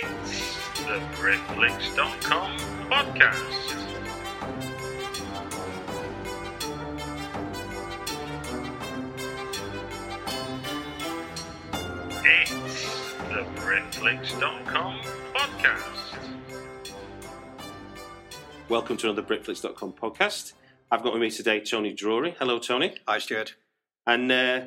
It's the Britflicks.com podcast. It's the Britflicks.com podcast. Welcome to another Britflicks.com podcast. I've got with me today Tony Drury. Hello, Tony. Hi, Stuart. And uh,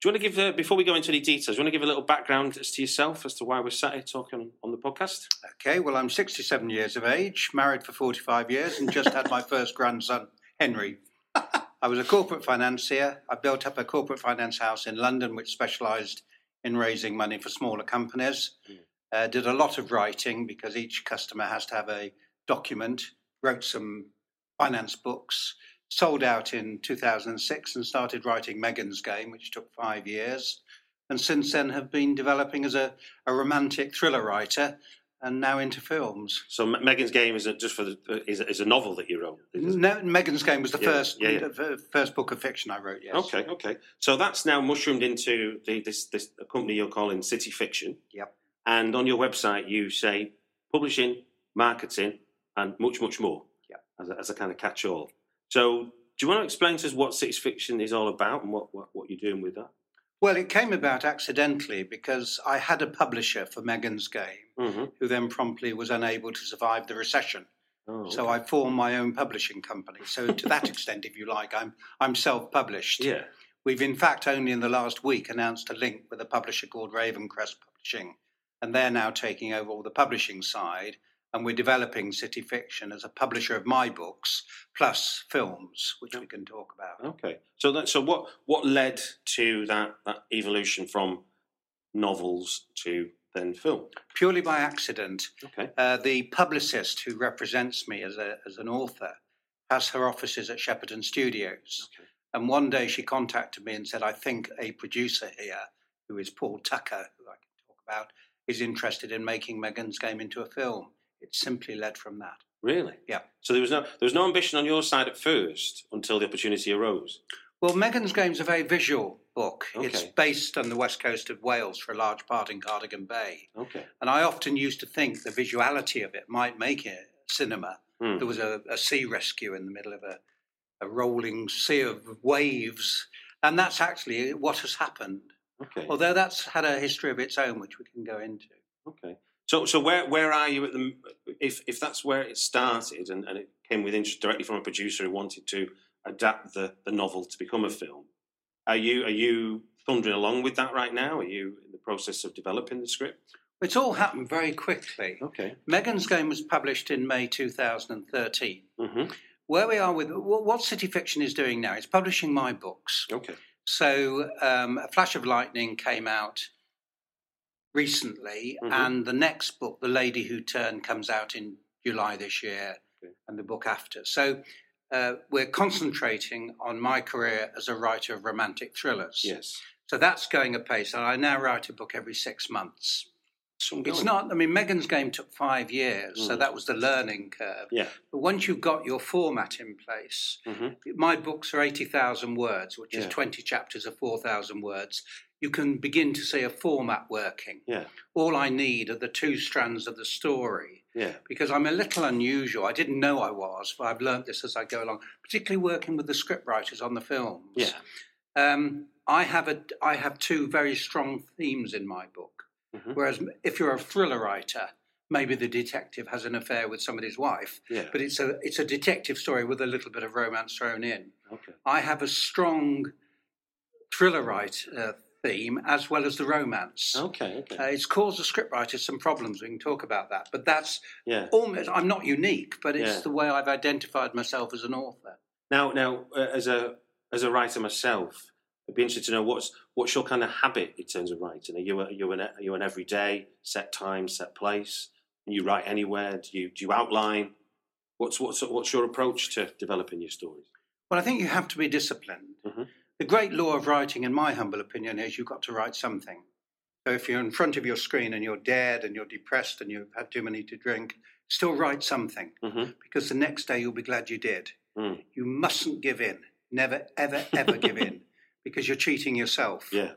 do you want to give, uh, before we go into any details, do you want to give a little background as to yourself as to why we're sat here talking on the podcast? Okay, well, I'm 67 years of age, married for 45 years, and just had my first grandson, Henry. I was a corporate financier. I built up a corporate finance house in London, which specialised in raising money for smaller companies. Uh, did a lot of writing because each customer has to have a document. Wrote some finance books. Sold out in 2006 and started writing Megan's Game, which took five years. And since then have been developing as a, a romantic thriller writer and now into films. So Me- Megan's Game is a, just for the, uh, is, a, is a novel that you wrote. No, Megan's Game was the Yeah, first yeah, yeah. first book of fiction I wrote. Yes. Okay, okay. So that's now mushroomed into the, this this company you're calling City Fiction. Yep. And on your website, you say publishing, marketing, and much, much more. Yep. As a, as a kind of catch-all. So, do you want to explain to us what City Fiction is all about and what, what, what you're doing with that? Well, it came about accidentally because I had a publisher for Megan's Game Mm-hmm. who then promptly was unable to survive the recession. Oh, So. I formed my own publishing company. So to that extent, if you like, I'm I'm self-published. yeah. We've in fact only in the last week announced a link with a publisher called Ravencrest Publishing, and they're now taking over all the publishing side. And we're developing City Fiction as a publisher of my books plus films, which we can talk about. Okay. So that so what what led to that that evolution from novels to then film? Purely by accident, Okay. uh, the publicist who represents me as a as an author has her offices at Shepperton Studios. Okay. And one day she contacted me and said, I think a producer here, who is Paul Tucker, who I can talk about, is interested in making Megan's Game into a film. It simply led from that. Really? Yeah. So there was no there was no ambition on your side at first until the opportunity arose. Well, Megan's Game's a very visual book. It's based on the west coast of Wales for a large part in Cardigan Bay. Okay. And I often used to think the visuality of it might make it cinema. Hmm. There was a, a sea rescue in the middle of a, a rolling sea of waves. And that's actually what has happened. Okay. Although that's had a history of its own, which we can go into. Okay. So so where where are you at the if if that's where it started and, and it came with interest directly from a producer who wanted to adapt the, the novel to become a film, are you are you thundering along with that right now? Are you in the process of developing the script? It's all happened very quickly. Okay. Megan's Game was published in May 2013. Mm-hmm. Where we are with what City Fiction is doing now, it's publishing my books. Okay. So, um, A Flash of Lightning came out recently, Mhm. and the next book, The Lady Who Turned, comes out in July this year, Okay. and the book after. So, uh, we're concentrating on my career as a writer of romantic thrillers. Yes. So that's going apace, and I now write a book every six months. Some It's not. I mean, Megan's game took five years, so Mm. that was the learning curve. Yeah. But once you've got your format in place, hmm my books are 80,000 words, which is 20 chapters of 4,000 words. You can begin to see a format working. Yeah. All I need are the two strands of the story Yeah. because I'm a little unusual. I didn't know I was, but I've learnt this as I go along, particularly working with the scriptwriters on the films. Yeah. Um, I have a I have two very strong themes in my book. Mhm. Whereas if you're a thriller writer, maybe the detective has an affair with somebody's wife, Yeah. but it's a it's a detective story with a little bit of romance thrown in. Okay. I have a strong thriller writer theme as well as the romance. Okay. Okay. Uh, it's caused the scriptwriters some problems. We can talk about that, but that's yeah. almost. I'm not unique, but it's Yeah. the way I've identified myself as an author. Now, now, uh, as a as a writer myself, I'd be interested to know what's what's your kind of habit in terms of writing. Are you a, are you an are you an everyday set time, set place? Can you write anywhere? Do you do you outline? What's what's what's your approach to developing your stories? Well, I think you have to be disciplined. Mhm. The great law of writing, in my humble opinion, is you've got to write something. So if you're in front of your screen and you're dead and you're depressed and you've had too many to drink, still write something hmm because the next day you'll be glad you did. Mm. You mustn't give in. Never, ever, ever give in because you're cheating yourself. Yeah.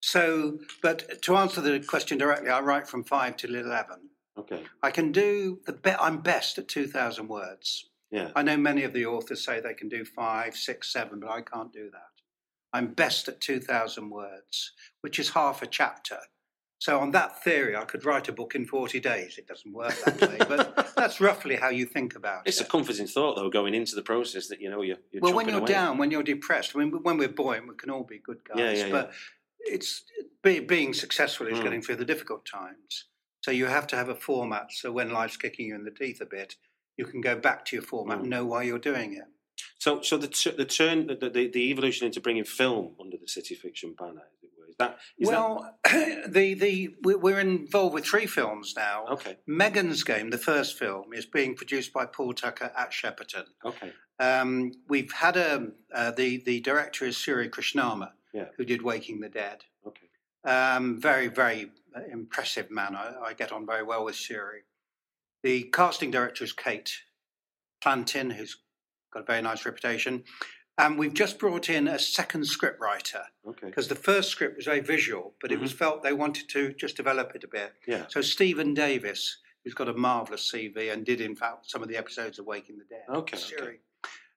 So, but to answer the question directly, I write from five till 11. Okay. I can do the be- I'm best at 2,000 words. Yeah. I know many of the authors say they can do five, six, seven, but I can't do that. I'm best at 2,000 words, which is half a chapter. So, on that theory, I could write a book in 40 days. It doesn't work that way, but that's roughly how you think about it. It's a comforting thought, though, going into the process that you know you're. you're well, when you're away. down, when you're depressed, when, when we're buoyant, we can all be good guys. Yeah, yeah, yeah. But it's be, being successful is Mm. getting through the difficult times. So you have to have a format. So when life's kicking you in the teeth a bit, you can go back to your format Mm. and know why you're doing it. So, so the t- the turn, the, the the evolution into bringing film under the city fiction banner, as it were, is that is well, the the we- we're involved with three films now. okay? Megan's Game, the first film, is being produced by Paul Tucker at Shepperton. Okay. Um, we've had a uh, the the director is Suri Krishnamma, Yeah. who did Waking the Dead. Okay. Um, very, very uh, impressive man. I, I get on very well with Suri. The casting director is Kate Plantin, who's got a very nice reputation. And we've just brought in a second script writer Okay. because the first script was very visual, but it Mm-hmm. was felt they wanted to just develop it a bit. Yeah. So Stephen Davis, who's got a marvelous CV and did in fact some of the episodes of Waking the Dead. Okay, okay.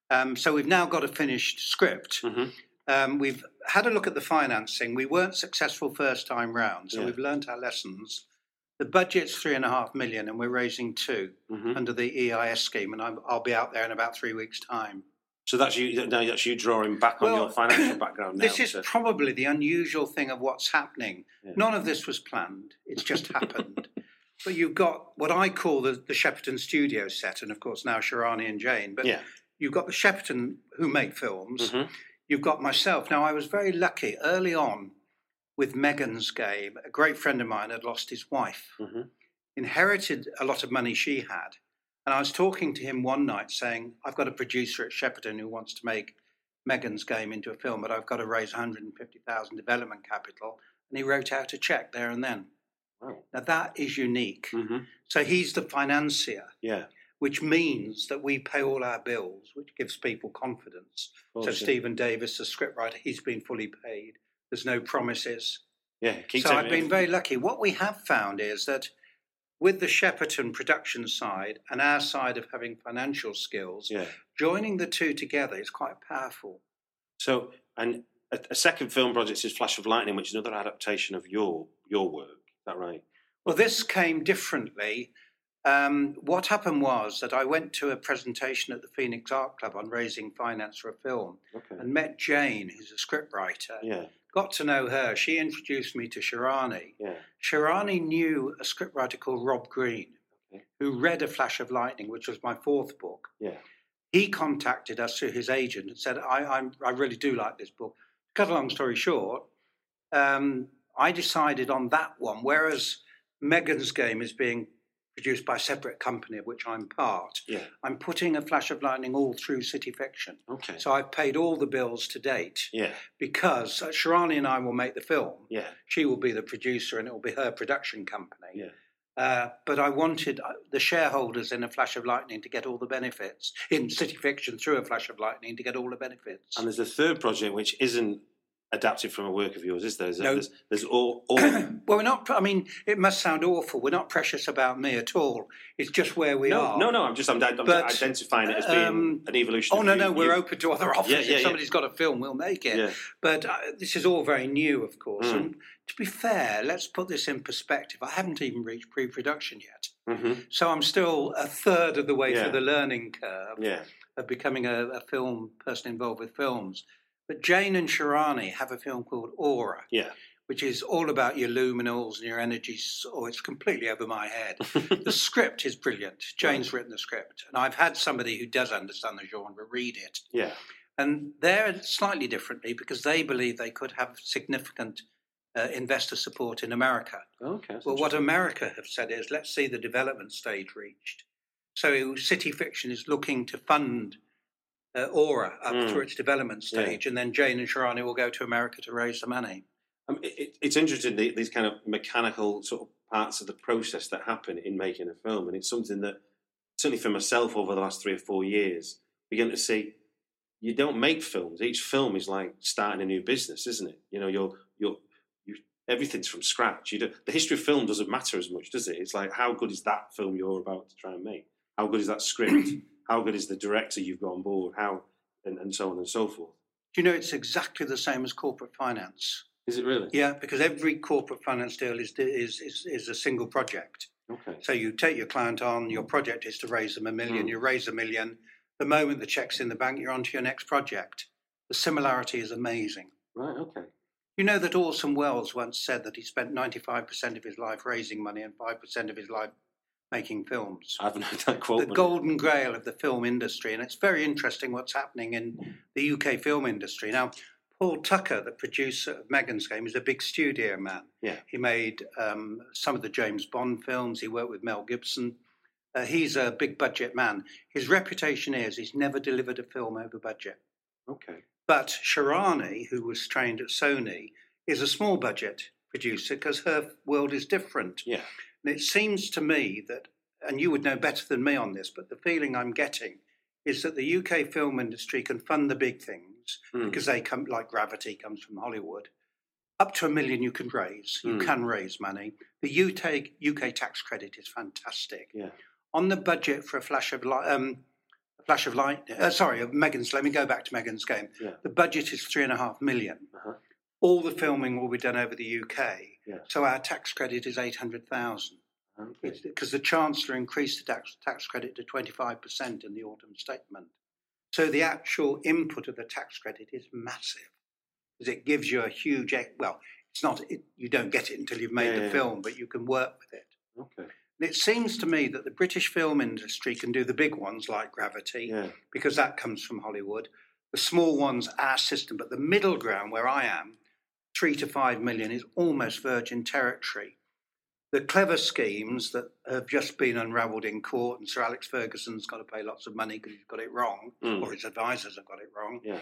Um, so we've now got a finished script. hmm Um, we've had a look at the financing. We weren't successful first time round, so Yeah. we've learnt our lessons. The budget's three and a half million, and we're raising two hmm under the EIS scheme, and I'm, I'll be out there in about three weeks' time. So that's you. Now that's you drawing back on your financial background. Now This is to- probably the unusual thing of what's happening. Yeah. None of this was planned; it's just happened. But you've got what I call the, the Shepperton studio set, and of course now Shirani and Jane. But yeah. you've got the Shepperton who make films. Mhm. You've got myself. Now, I was very lucky early on with Megan's game. A great friend of mine had lost his wife, Mhm. inherited a lot of money she had. And I was talking to him one night saying, I've got a producer at Shepperton who wants to make Megan's game into a film, but I've got to raise 150,000 development capital. And he wrote out a check there and then. Wow. Now, that is unique. hmm So he's the financier, Yeah. which means that we pay all our bills, which gives people confidence. Of So. Stephen Davis, the scriptwriter, he's been fully paid. There's no promises. Yeah. Keep so I've been very lucky. What we have found is that with the Shepperton production side and our side of having financial skills, Yeah. joining the two together is quite powerful. So, and a, a second film project is Flash of Lightning, which is another adaptation of your your work. Is that right? Well, this came differently. Um, what happened was that I went to a presentation at the Phoenix Art Club on raising finance for a film Okay. and met Jane, who's a scriptwriter. Yeah. Got to know her. She introduced me to Shirani. Yeah. Shirani knew a scriptwriter called Rob Green, Okay. who read A Flash of Lightning, which was my fourth book. Yeah. He contacted us through his agent and said, I, I'm, I really do like this book. Cut a long story short, um, I decided on that one, whereas Megan's Game is being produced by a separate company of which I'm part. Yeah. I'm putting a flash of lightning all through City Fiction. Okay. So I've paid all the bills to date yeah. because uh, Shirani and I will make the film. Yeah. She will be the producer and it will be her production company. Yeah. Uh, but I wanted uh, the shareholders in a flash of lightning to get all the benefits in City Fiction through a flash of lightning to get all the benefits. And there's a third project which isn't adapted from a work of yours, is there? Is No. There's, there's all. all well, we're not. I mean, it must sound awful. We're not precious about me at all. It's just where we no, are. no, no. I'm just I'm, I'm But, identifying it as being um, an evolution. Oh no, you- no, we're you- open to other offers. Yeah, yeah, if yeah. somebody's got a film, we'll make it. Yeah. But uh, this is all very new, of course. Mm. And to be fair, let's put this in perspective. I haven't even reached pre-production yet, Mhm. so I'm still a third of the way Yeah. through the learning curve Yeah. of becoming a, a film person involved with films. But Jane and Shirani have a film called Aura, Yeah. which is all about your luminals and your energies. Oh, it's completely over my head. the script is brilliant. Jane's written the script, and I've had somebody who does understand the genre read it. Yeah. And they're slightly differently because they believe they could have significant uh, investor support in America. Okay. Well, what. America have said is let's see the development stage reached. So City Fiction is looking to fund uh, Aura up Mm. through its development Yeah. stage, and then Jane and Shirani will go to America to raise the money. Um, it, it- it's interesting the, these kind of mechanical sort of parts of the process that happen in making a film, and it's something that certainly for myself over the last three or four years begin to see. You don't make films. Each film is like starting a new business, isn't it? You know, you're you're you everything's from scratch. You do, the history of film doesn't matter as much, does it? It's like how good is that film you're about to try and make? How good is that script? how good is the director you've got on board? How and, and so on and so forth. Do you know it's exactly the same as corporate finance? Is it really? Yeah, because every corporate finance deal is is is, is a single project. Okay. So you take your client on, your project is to raise them a million, Mm. you raise a million. The moment the check's in the bank, you're on to your next project. The similarity is amazing. Right. Okay. You know that Orson Welles once said that he spent 95% of his life raising money and 5% of his life making films. I haven't heard that quote. The golden grail of the film industry. And it's very interesting what's happening in the UK film industry. Now, Paul Tucker, the producer of Megan's Game, is a big studio man. Yeah. He made um, some of the James Bond films. He worked with Mel Gibson. Uh, he's a big budget man. His reputation is he's never delivered a film over budget. Okay. But Shirani, who was trained at Sony, is a small budget producer because her world is different. Yeah. And it seems to me that, and you would know better than me on this, but the feeling I'm getting is that the UK film industry can fund the big things Mm. because they come, like Gravity comes from Hollywood. Up to a million you can raise. You Mm. can raise money. The UK, UK tax credit is fantastic. Yeah. On the budget for a flash of light, um, a flash of light. Uh, sorry, Megan's. Let me go back to Megan's game. Yeah. The budget is three and a half million. Uh-huh. All the filming will be done over the UK. Yeah. So our tax credit is eight hundred thousand Okay. because the Chancellor increased the tax, tax credit to 25% in the autumn statement. So the actual input of the tax credit is massive because it gives you a huge, well, it's not, it, you don't get it until you've made Yeah, the yeah, film, but you can work with it. Okay. And it seems to me that the British film industry can do the big ones like Gravity Yeah. because that comes from Hollywood. The small ones, our system, but the middle ground where I am, three to five million, is almost virgin territory. The clever schemes that have just been unravelled in court, and Sir Alex Ferguson's got to pay lots of money because he's got it wrong, Mm. or his advisors have got it wrong. Yeah.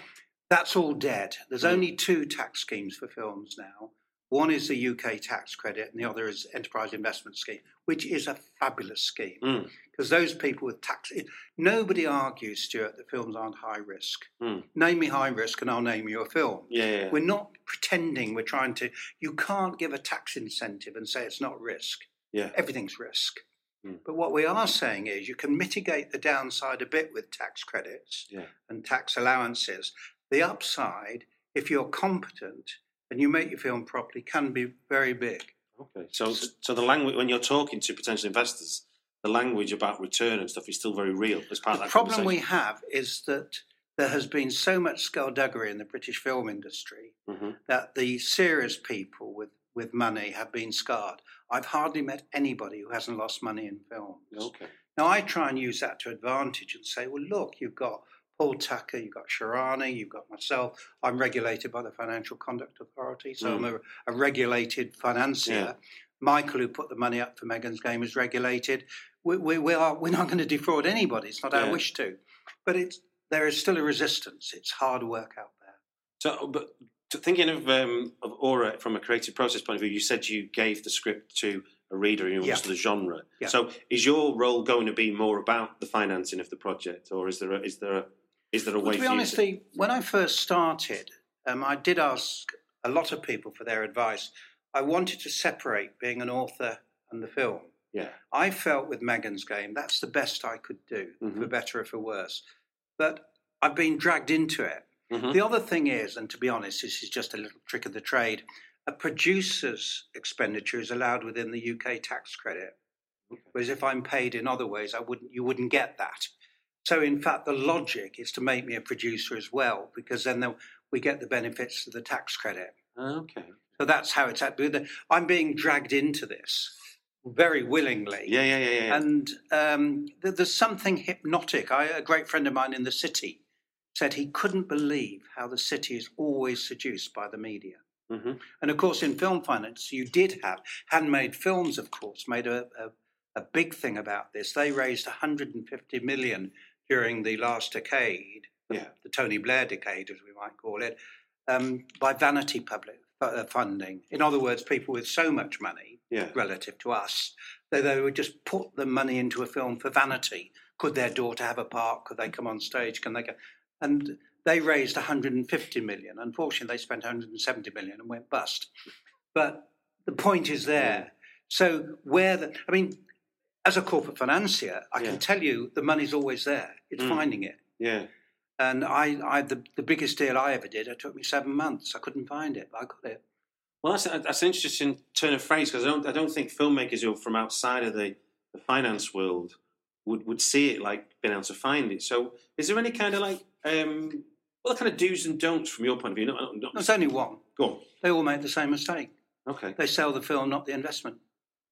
That's all dead. There's Mm. only two tax schemes for films now. One is the UK tax credit, and the other is Enterprise Investment Scheme, which is a fabulous scheme Mm. because those people with tax, nobody argues, Stuart, that films aren't high risk. Mm. Name me high risk, and I'll name you a film. Yeah. yeah. We're not pretending we're trying to. You can't give a tax incentive and say it's not risk. yeah. Everything's risk. Mm. But what we are saying is you can mitigate the downside a bit with tax credits Yeah. and tax allowances. The upside, if you're competent and you make your film properly, can be very big. Okay. So, so the language when you're talking to potential investors, the language about return and stuff is still very real as part The of that problem we have is that there has been so much skullduggery in the British film industry Mhm. that the serious people with, with money have been scarred. I've hardly met anybody who hasn't lost money in films. Okay. Now, I try and use that to advantage and say, well, look, you've got Paul Tucker, you've got Shirani, you've got myself. I'm regulated by the Financial Conduct Authority, so Mm. I'm a, a regulated financier. Yeah. Michael, who put the money up for Megan's Game, is regulated. We, we, we are, we're not going to defraud anybody. It's not Yeah. our wish to. But it's, there is still a resistance. It's hard work out there. So, but t- thinking of um, of Aura from a creative process point of view, you said you gave the script to a reader and you Yeah. the genre. Yeah. So, is your role going to be more about the financing of the project, or is there a, is there a, is there a Well, way to be for honest, when I first started, um, I did ask a lot of people for their advice. I wanted to separate being an author and the film. yeah, I felt with Megan's Game that's the best I could do, for Mhm. better or for worse. But I've been dragged into it. Mhm. The other thing is, and to be honest, this is just a little trick of the trade. A producer's expenditure is allowed within the UK tax credit, whereas if I'm paid in other ways, I wouldn't. You wouldn't get that. So, in fact, the logic is to make me a producer as well, because then we get the benefits of the tax credit. okay, So that's how it's at. I'm being dragged into this very willingly. yeah, yeah, yeah, yeah. And um, th- there's something hypnotic. I, a great friend of mine in the city said he couldn't believe how the city is always seduced by the media. Mhm. And of course, in film finance, you did have handmade films. Of course, made a, a, a big thing about this. They raised 150 million during the last decade, Yeah. the Tony Blair decade, as we might call it, um, by vanity public uh, funding. In other words, people with so much money yeah, relative to us. They, they would just put the money into a film for vanity. Could their daughter have a part? Could they come on stage? Can they go? And they raised 150 million. Unfortunately, they spent 170 million and went bust. But the point is there. So where the, I mean, as a corporate financier, I Yeah. can tell you the money's always there. It's Mm. finding it. yeah. And I, I the, the biggest deal I ever did, it took me seven months. I couldn't find it, but I got it. Well, that's, that's an interesting turn of phrase because I don't, I don't think filmmakers who are from outside of the, the finance world would, would see it like being able to find it. So, is there any kind of like, um, what kind of do's and don'ts from your point of view? Not, not, not, There's only one. go on. They all make the same mistake. Okay. They sell the film, not the investment.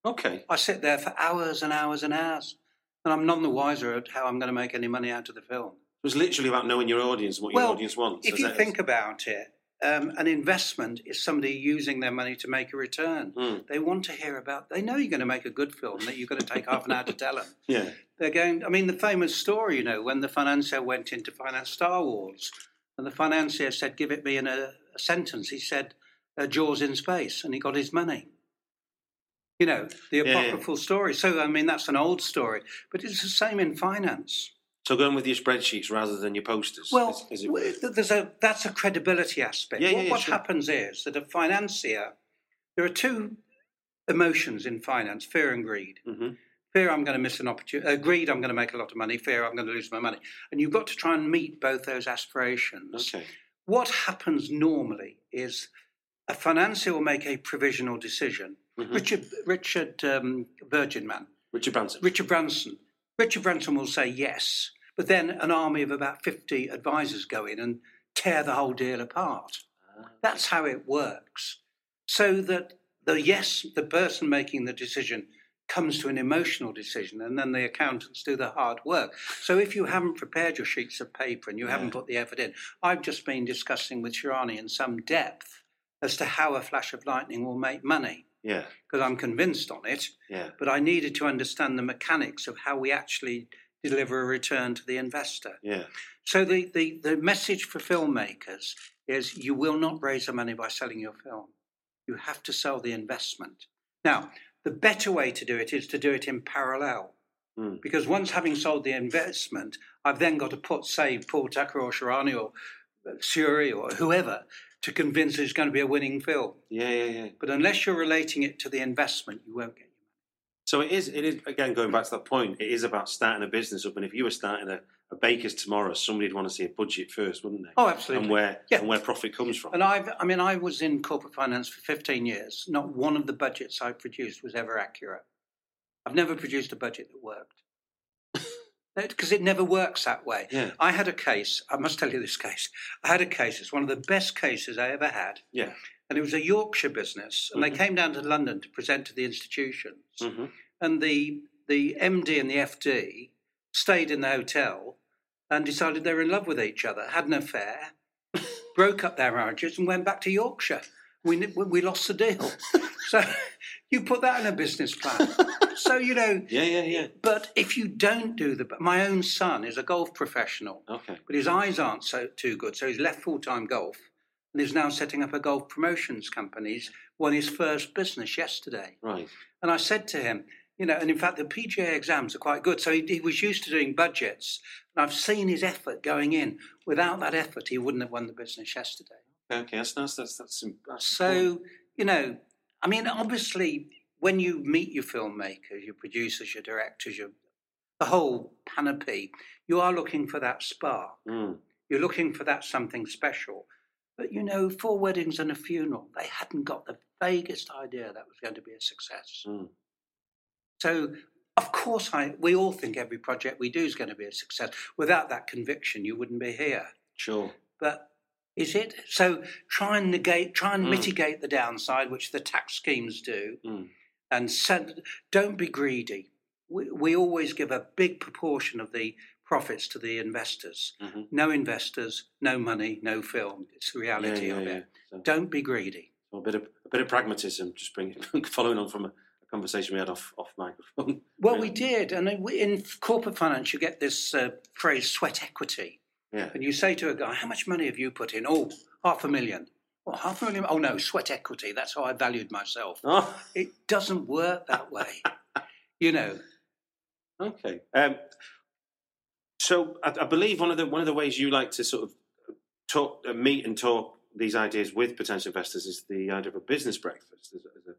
Okay. I sit there for hours and hours and hours, and I'm none the wiser at how I'm going to make any money out of the film. It was literally about knowing your audience and what your audience wants. If you think about it, um, an investment is somebody using their money to make a return. Mm, They want to hear about. They know you're going to make a good film that you're going to take half an hour to tell them. yeah. They're going. I mean, the famous story, you know, when the financier went in to finance Star Wars, and the financier said, "Give it me in a, a sentence." He said, uh, "Jaws in space," and he got his money. You know, the Yeah, yeah. apocryphal story. So, I mean, that's an old story, but it's the same in finance. So going with your spreadsheets rather than your posters. Well, is, is it there's a that's a credibility aspect. Yeah, what yeah, what sure. happens is that a financier, there are two emotions in finance: fear and greed. Mhm. Fear, I'm going to miss an opportunity. Uh, greed, I'm going to make a lot of money. Fear, I'm going to lose my money. And you've got to try and meet both those aspirations. Okay. What happens normally is a financier will make a provisional decision. Mhm. Richard Richard um, Virgin Man, Richard Branson. Richard Branson. Richard Branson will say yes, but then an army of about 50 advisors go in and tear the whole deal apart. That's how it works. So that the yes, the person making the decision comes to an emotional decision and then the accountants do the hard work. So if you haven't prepared your sheets of paper and you haven't put the effort in, I've just been discussing with Shirani in some depth as to how a flash of lightning will make money Yeah. because I'm convinced on it Yeah. but I needed to understand the mechanics of how we actually deliver a return to the investor. Yeah. So the, the, the message for filmmakers is you will not raise the money by selling your film. You have to sell the investment. Now, the better way to do it is to do it in parallel. Mm. Because once having sold the investment, I've then got to put, say, Paul Tucker or Shirani or Suri or whoever to convince it's going to be a winning film. Yeah. Yeah. Yeah. But unless you're relating it to the investment, you won't get your money. So it is. It is again going back to that point. It is about starting a business up. And if you were starting a, a baker's tomorrow, somebody'd want to see a budget first, wouldn't they? Oh, absolutely. And where Yeah. and where profit comes from. And I've, I mean, I was in corporate finance for 15 years. Not one of the budgets I produced was ever accurate. I've never produced a budget that worked. Because it never works that way. Yeah. I had a case, I must tell you this case. I had a case, it's one of the best cases I ever had. Yeah. And it was a Yorkshire business. And Mhm. they came down to London to present to the institutions. hmm And the, the MD and the FD stayed in the hotel and decided they were in love with each other, had an affair, broke up their marriages, and went back to Yorkshire. We, we lost the deal. so You put that in a business plan. so you know. Yeah, yeah, yeah. But if you don't do the, my own son is a golf professional, Okay. but his eyes aren't so too good, so he's left full time golf and is now setting up a golf promotions company. He's won his first business yesterday. Right. And I said to him, you know, and in fact, the PGA exams are quite good. So he, he was used to doing budgets. And I've seen his effort going in. Without that effort, he wouldn't have won the business yesterday. Okay, that's nice. That's that's, that's So, you know, I mean, obviously, when you meet your filmmakers, your producers, your directors, your the whole panoply, you are looking for that spark. Mm. You're looking for that something special. But you know, four weddings and a funeral, they hadn't got the vaguest idea that was going to be a success. Mm. So, of course, I we all think every project we do is going to be a success. Without that conviction, you wouldn't be here. Sure. But is it? So try and negate, try and Mm. mitigate the downside, which the tax schemes do, Mm. and send, don't be greedy. We, we always give a big proportion of the profits to the investors. Mhm. No investors, no money, no film. It's the reality yeah, of yeah, it. So, Don't be greedy. a bit of a bit of pragmatism. Just bring following on from a, a conversation we had off off microphone. Well, we did, and in- in corporate finance, you get this uh, phrase "sweat equity." Yeah. And you say to a guy, How much money have you put in? Oh, half a million. Well, half a million? Oh, no, sweat equity. That's how I valued myself. Oh, It doesn't work that way. you know, okay. Um, so I, I believe one of the one of the ways you like to sort of talk, uh, meet and talk these ideas with potential investors is the idea of a business breakfast. As a,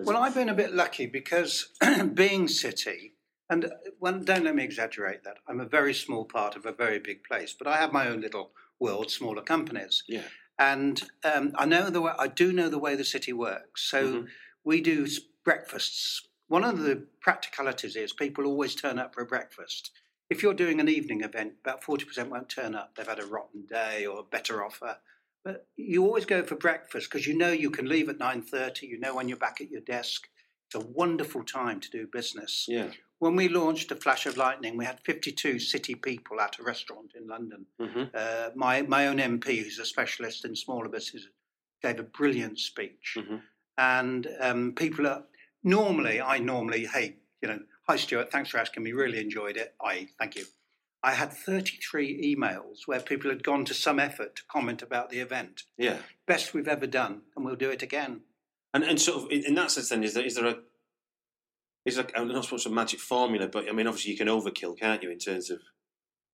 as a, well, I've been a bit lucky because being city, and well, don't let me exaggerate that, I'm a very small part of a very big place, but I have my own little world, smaller companies. yeah. And um, I know the way, I do know the way the city works. So Mhm. we do breakfasts. One of the practicalities is people always turn up for a breakfast. If you're doing an evening event, about 40% won't turn up. They've had a rotten day or a better offer. But you always go for breakfast because you know you can leave at 9.30. You know when you're back at your desk. It's a wonderful time to do business. Yeah. When we launched A Flash of Lightning, we had 52 city people at a restaurant in London. hmm Uh, my my own MP, who's a specialist in smaller businesses, gave a brilliant speech. Mhm. And um, people are normally, I normally, hey, you know, hi Stuart, thanks for asking me, really enjoyed it. I thank you. I had 33 emails where people had gone to some effort to comment about the event. Yeah. Best we've ever done, and we'll do it again. And and sort of in, in that sense, then is there is there a is like I'm not supposed to magic formula, but I mean obviously you can overkill, can't you, in terms of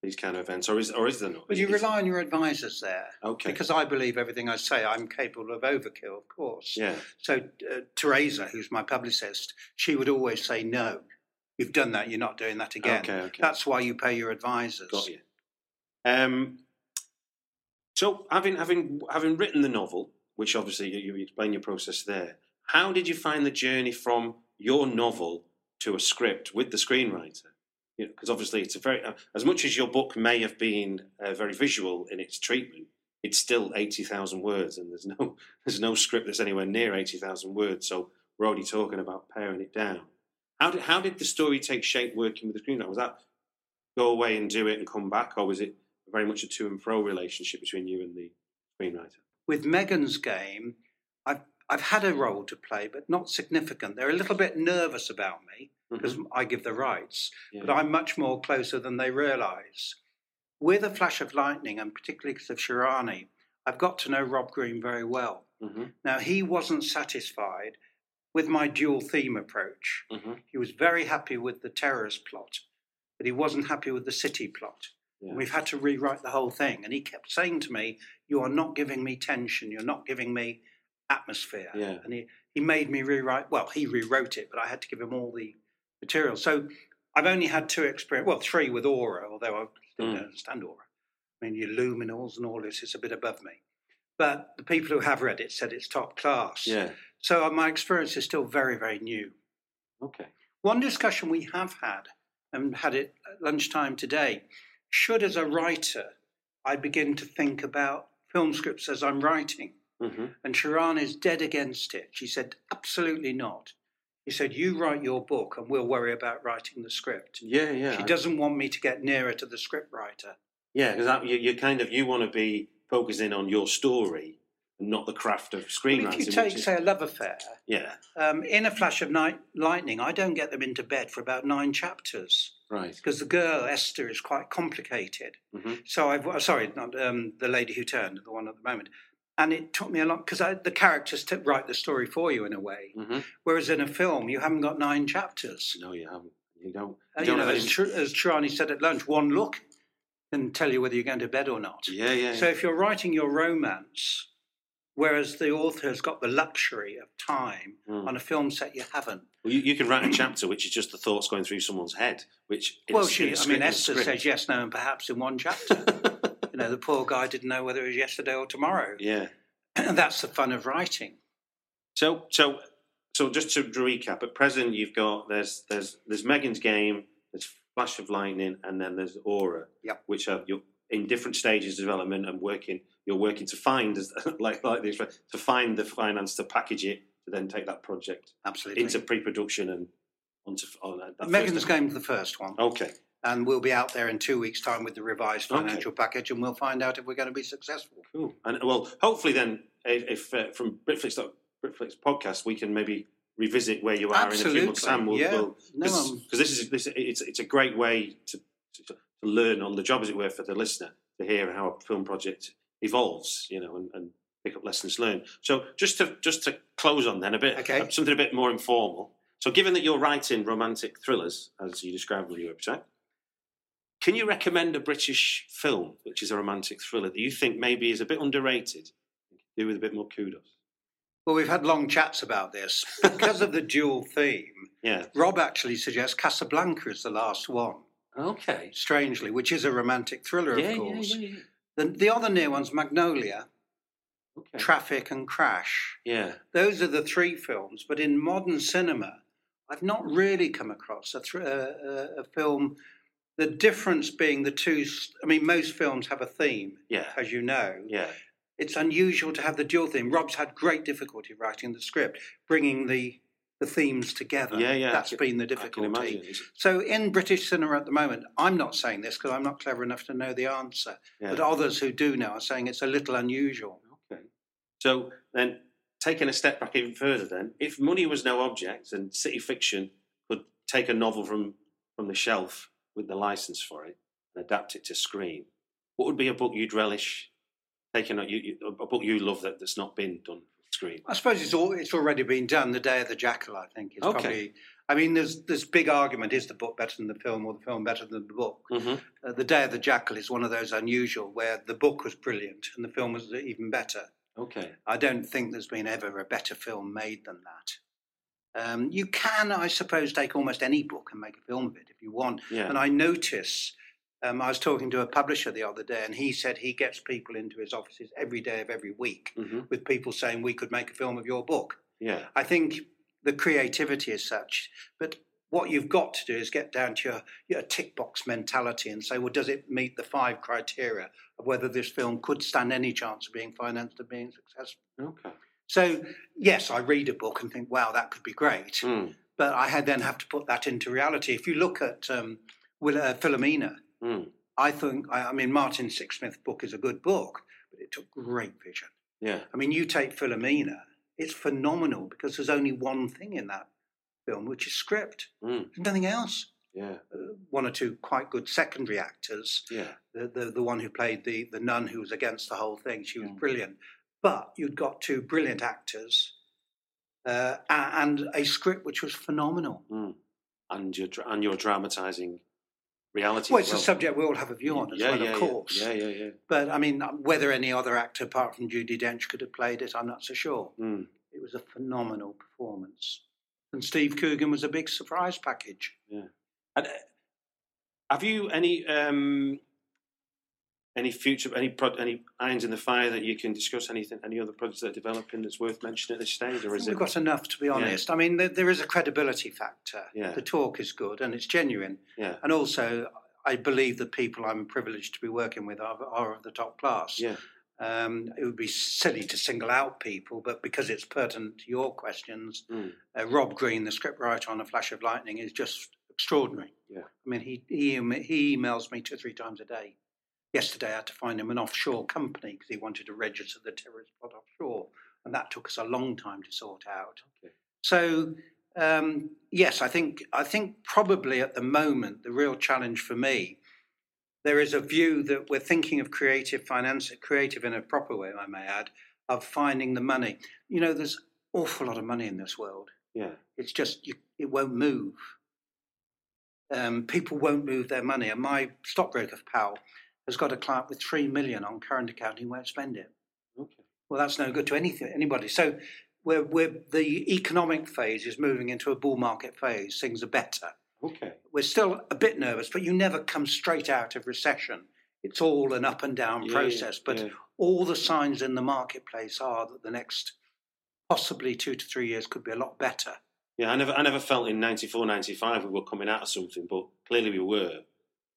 these kind of events, or is or is there not? But you is- rely on your advisors there. Okay. Because I believe everything I say, I'm capable of overkill, of course. yeah. So uh, Teresa, who's my publicist, she would always say, "No, you've done that. You're not doing that again." Okay. Okay. That's why you pay your advisors. Got you. Um, so, having having having written the novel, which obviously you, you explain your process there, how did you find the journey from your novel to a script with the screenwriter? Because obviously, it's a very uh, as much as your book may have been uh, very visual in its treatment, it's still eighty thousand words, and there's no there's no script that's anywhere near eighty thousand words. So we're already talking about paring it down. How did how did the story take shape working with the screenwriter? Was that go away and do it and come back, or was it very much a to and fro relationship between you and the screenwriter? With Megan's game, I've I've had a role to play, but not significant. They're a little bit nervous about me because I give the rights, Yeah. but I'm much more closer than they realise. With a flash of lightning, and particularly because of Shirani, I've got to know Rob Green very well. Mhm, Now he wasn't satisfied with my dual theme approach. mhm. He was very happy with the terrorist plot, but he wasn't happy with the city plot. Yeah. We've had to rewrite the whole thing. And he kept saying to me, You are not giving me tension, you're not giving me atmosphere. Yeah. And he, he made me rewrite, well, he rewrote it, but I had to give him all the material. So I've only had two experience, well, three with Aura, although I still Mm. don't understand Aura. I mean, your luminals and all this is a bit above me. But the people who have read it said it's top class. Yeah. So uh, my experience is still very, very new. Okay. One discussion we have had, and had it at lunchtime today, should as a writer I begin to think about film scripts as I'm writing? Hmm And Sharon is dead against it. She said, absolutely not. He said, you write your book and we'll worry about writing the script. Yeah, yeah. She doesn't want me to get nearer to the script writer. Yeah, because you, you kind of you want to be focusing on your story and not the craft of Well, screenwriting. if you take, is- say, a love affair, yeah, um, in a flash of night, lightning, I don't get them into bed for about nine chapters right. because the girl Esther is quite complicated. Mhm. So I've sorry, not um, the lady who turned, the one at the moment. And it took me a lot because the characters t- write the story for you in a way. hmm Whereas in a film, you haven't got nine chapters. No, you haven't. You don't. You you don't know, as, Tr- as Trani said at lunch, one look can tell you whether you're going to bed or not. yeah, yeah. So if you're writing your romance, whereas the author has got the luxury of time Mm. on a film set, you haven't. Well, you, you can write a chapter which is just the thoughts going through someone's head. Which well, she, I mean, Esther says yes, no, and perhaps in one chapter. you know, the poor guy didn't know whether it was yesterday or tomorrow. Yeah. And that's the fun of writing. So, so, so, just to recap, at present you've got there's there's there's Megan's game, there's Flash of Lightning, and then there's Aura, Yep. which are you're in different stages of development and working. You're working to find like like this to find the finance to package it to then take that project Absolutely. into pre-production and onto on that, Megan's Game's the first one. Okay, And we'll be out there in two weeks' time with the revised Okay. financial package, and we'll find out if we're going to be successful. cool. And well, hopefully then, if, if uh, from Britflicks Britflicks podcast, we can maybe revisit where you are in a few months' time. We'll, yeah. we'll, no, um, because this is this it's it's a great way to, to learn on the job as it were for the listener to hear how a film project evolves you know and, and pick up lessons learned so just to just to close on then a bit Okay. something a bit more informal so given that you're writing romantic thrillers as you described on your website can you recommend a british film which is a romantic thriller that you think maybe is a bit underrated do with a bit more kudos well, we've had long chats about this. Because of the dual theme, yeah Rob actually suggests Casablanca is the last one, okay strangely, which is a romantic thriller, yeah, of course. yeah, yeah. The, the other near ones, Magnolia, okay Traffic, and Crash. yeah Those are the three films. But in modern cinema, I've not really come across a, thr uh, a, a film. The difference being the two. i mean, most films have a theme, yeah as you know. yeah It's unusual to have the dual theme. Rob's had great difficulty writing the script, bringing the the themes together. Yeah, yeah, That's can- been the difficulty. imagine. So in British cinema at the moment, I'm not saying this because I'm not clever enough to know the answer, Yeah. but others who do know are saying it's a little unusual. Okay. So then, taking a step back even further, then, if money was no object and City Fiction could take a novel from from the shelf with the license for it and adapt it to screen, what would be a book you'd relish taking? A, you, a book you love that, that's not been done screen. I suppose it's all, it's already been done. The Day of the Jackal, I think, is Okay. probably. I mean, there's this big argument: is the book better than the film, or the film better than the book? Mm-hmm. Uh, the Day of the Jackal is one of those unusual where the book was brilliant and the film was even better. Okay. I don't think there's been ever a better film made than that. Um, you can, I suppose, take almost any book and make a film of it if you want. Yeah. And I notice, um, I was talking to a publisher the other day, and he said he gets people into his offices every day of every week hmm with people saying, We could make a film of your book. Yeah. I think the creativity is such, but what you've got to do is get down to your, your tick box mentality and say, well, does it meet the five criteria of whether this film could stand any chance of being financed and being successful? Okay. So, yes, I read a book and think, wow, that could be great. Mm. But I had then have to put that into reality. If you look at um, Will, uh, Philomena, Mm. I think, I, I mean, Martin Sixsmith's book is a good book, but it took great vision. Yeah. I mean, you take Philomena, it's phenomenal because there's only one thing in that film, which is script. Mm. Nothing else. Yeah. Uh, one or two quite good secondary actors. Yeah. The, the, the one who played the, the nun who was against the whole thing, she was Mm. brilliant. But you'd got two brilliant actors uh, and a script which was phenomenal. Mm. And you're and you're dramatising reality. Well, it's a subject we all have a view on as yeah, well, yeah, of course. Yeah. Yeah. Yeah. But I mean, whether any other actor apart from Judi Dench could have played it, I'm not so sure. Mm. It was a phenomenal performance. And Steve Coogan was a big surprise package. And, uh, have you any um, any future any pro- any irons in the fire that you can discuss? Anything any other projects that are developing that's worth mentioning at this stage, or is We've it? got enough, to be honest. I mean, there, there is a credibility factor. Yeah. The talk is good and it's genuine. Yeah, And also, I believe the people I'm privileged to be working with are, are of the top class. yeah, Um, it would be silly to single out people, but because it's pertinent to your questions, Mm. uh, Rob Green, the scriptwriter on A Flash of Lightning, is just extraordinary. Yeah. I mean, he, he, he emails me two or three times a day Yesterday, I had to find him an offshore company because he wanted to register the terrorist plot offshore, and that took us a long time to sort out. Okay. So, um, yes, I think I think probably at the moment the real challenge for me there is a view that we're thinking of creative finance, creative in a proper way, I may add, of finding the money. You know, there's awful lot of money in this world. Yeah. It's just you, it won't move. Um, people won't move their money, and my stockbroker pal has got a client with three million on current account. He won't spend it. Okay. Well, that's no good to anything, anybody. So, we're, we're, the economic phase is moving into a bull market phase. Things are better. Okay. We're still a bit nervous, but you never come straight out of recession. It's all an up and down Yeah, process. But yeah. all the signs in the marketplace are that the next possibly two to three years could be a lot better. Yeah, I never, I never felt in 94, 95 we were coming out of something, but clearly we were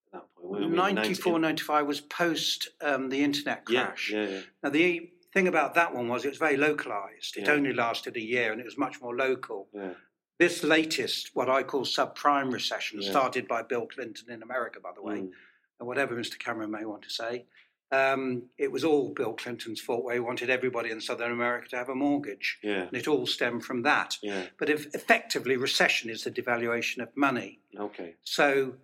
at that point. weren't we? 94, 95 was post um, the internet Yeah, crash. yeah, yeah. Now, the thing about that one was it was very localized. It Yeah. only lasted a year and it was much more local. yeah. This latest, what I call subprime recession, Yeah. started by Bill Clinton in America, by the way, Mm. and whatever Mr. Cameron may want to say. Um, it was all Bill Clinton's fault, where he wanted everybody in Southern America to have a mortgage. Yeah, And it all stemmed from that. yeah. But if, effectively, recession is the devaluation of money. Okay. So,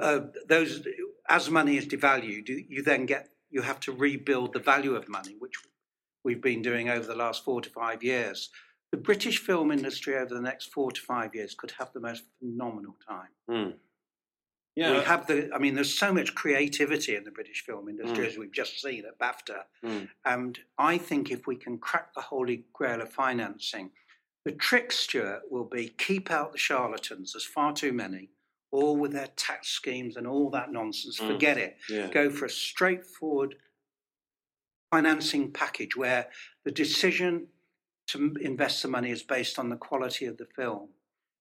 uh, those as money is devalued, you, you then get you have to rebuild the value of money, which we've been doing over the last four to five years. The British film industry over the next four to five years could have the most phenomenal time. Mm. We have the, I mean, there's so much creativity in the British film industry, Mm. as we've just seen at BAFTA. Mm. And I think if we can crack the holy grail of financing, the trick, Stuart, will be keep out the charlatans. There's far too many, all with their tax schemes and all that nonsense. Mm. Forget it. Yeah. Go for a straightforward financing package where the decision to invest the money is based on the quality of the film.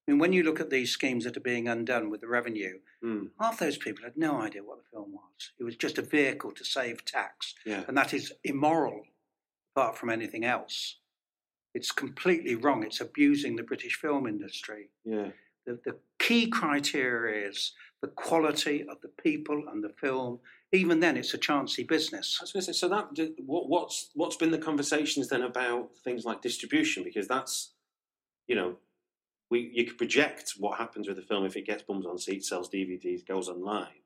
I mean, when you look at these schemes that are being undone with the revenue, Mm. half those people had no idea what the film was. It was just a vehicle to save tax, Yeah. and that is immoral apart from anything else. It's completely wrong. It's abusing the British film industry. Yeah. The, the key criteria is the quality of the people and the film. Even then, it's a chancy business. I was going to say, so that what, what's what's been the conversations then about things like distribution? Because that's, you know, we you could project what happens with the film if it gets bums on seats, sells DVDs, goes online,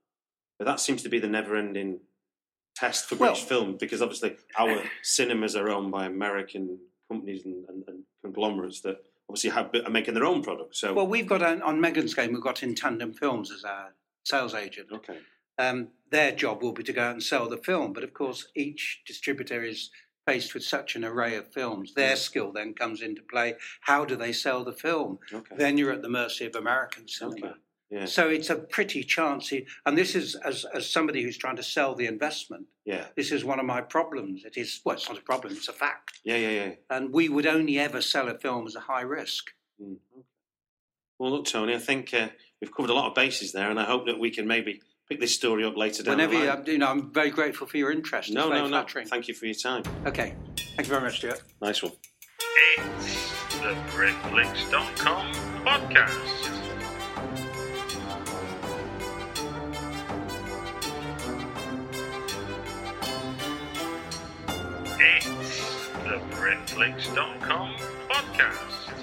but that seems to be the never-ending test for Well- British film because obviously our cinemas are owned by American companies and, and, and conglomerates that obviously have are making their own products. So Well, we've got on, on Megan's game, we've got In Tandem Films as our sales agent. okay, um, their job will be to go out and sell the film. But of course, each distributor is faced with such an array of films. Their skill then comes into play. How do they sell the film? okay, Then you're at the mercy of American cinema. okay, yeah, So it's a pretty chancy, and this is as as somebody who's trying to sell the investment. yeah, This is one of my problems. It is well, it's not a problem; it's a fact. yeah, yeah, yeah. And we would only ever sell a film as a high risk. Mm, okay. Well, look, Tony, I think uh, we've covered a lot of bases there, and I hope that we can maybe pick this story up later down Whenever the you, line. you know, I'm very grateful for your interest. It's no, very no, no. flattering. Thank you for your time. Okay, thank you very much, Stuart. Nice one. It's the Britflicks.com podcast. Britflicks.com podcast.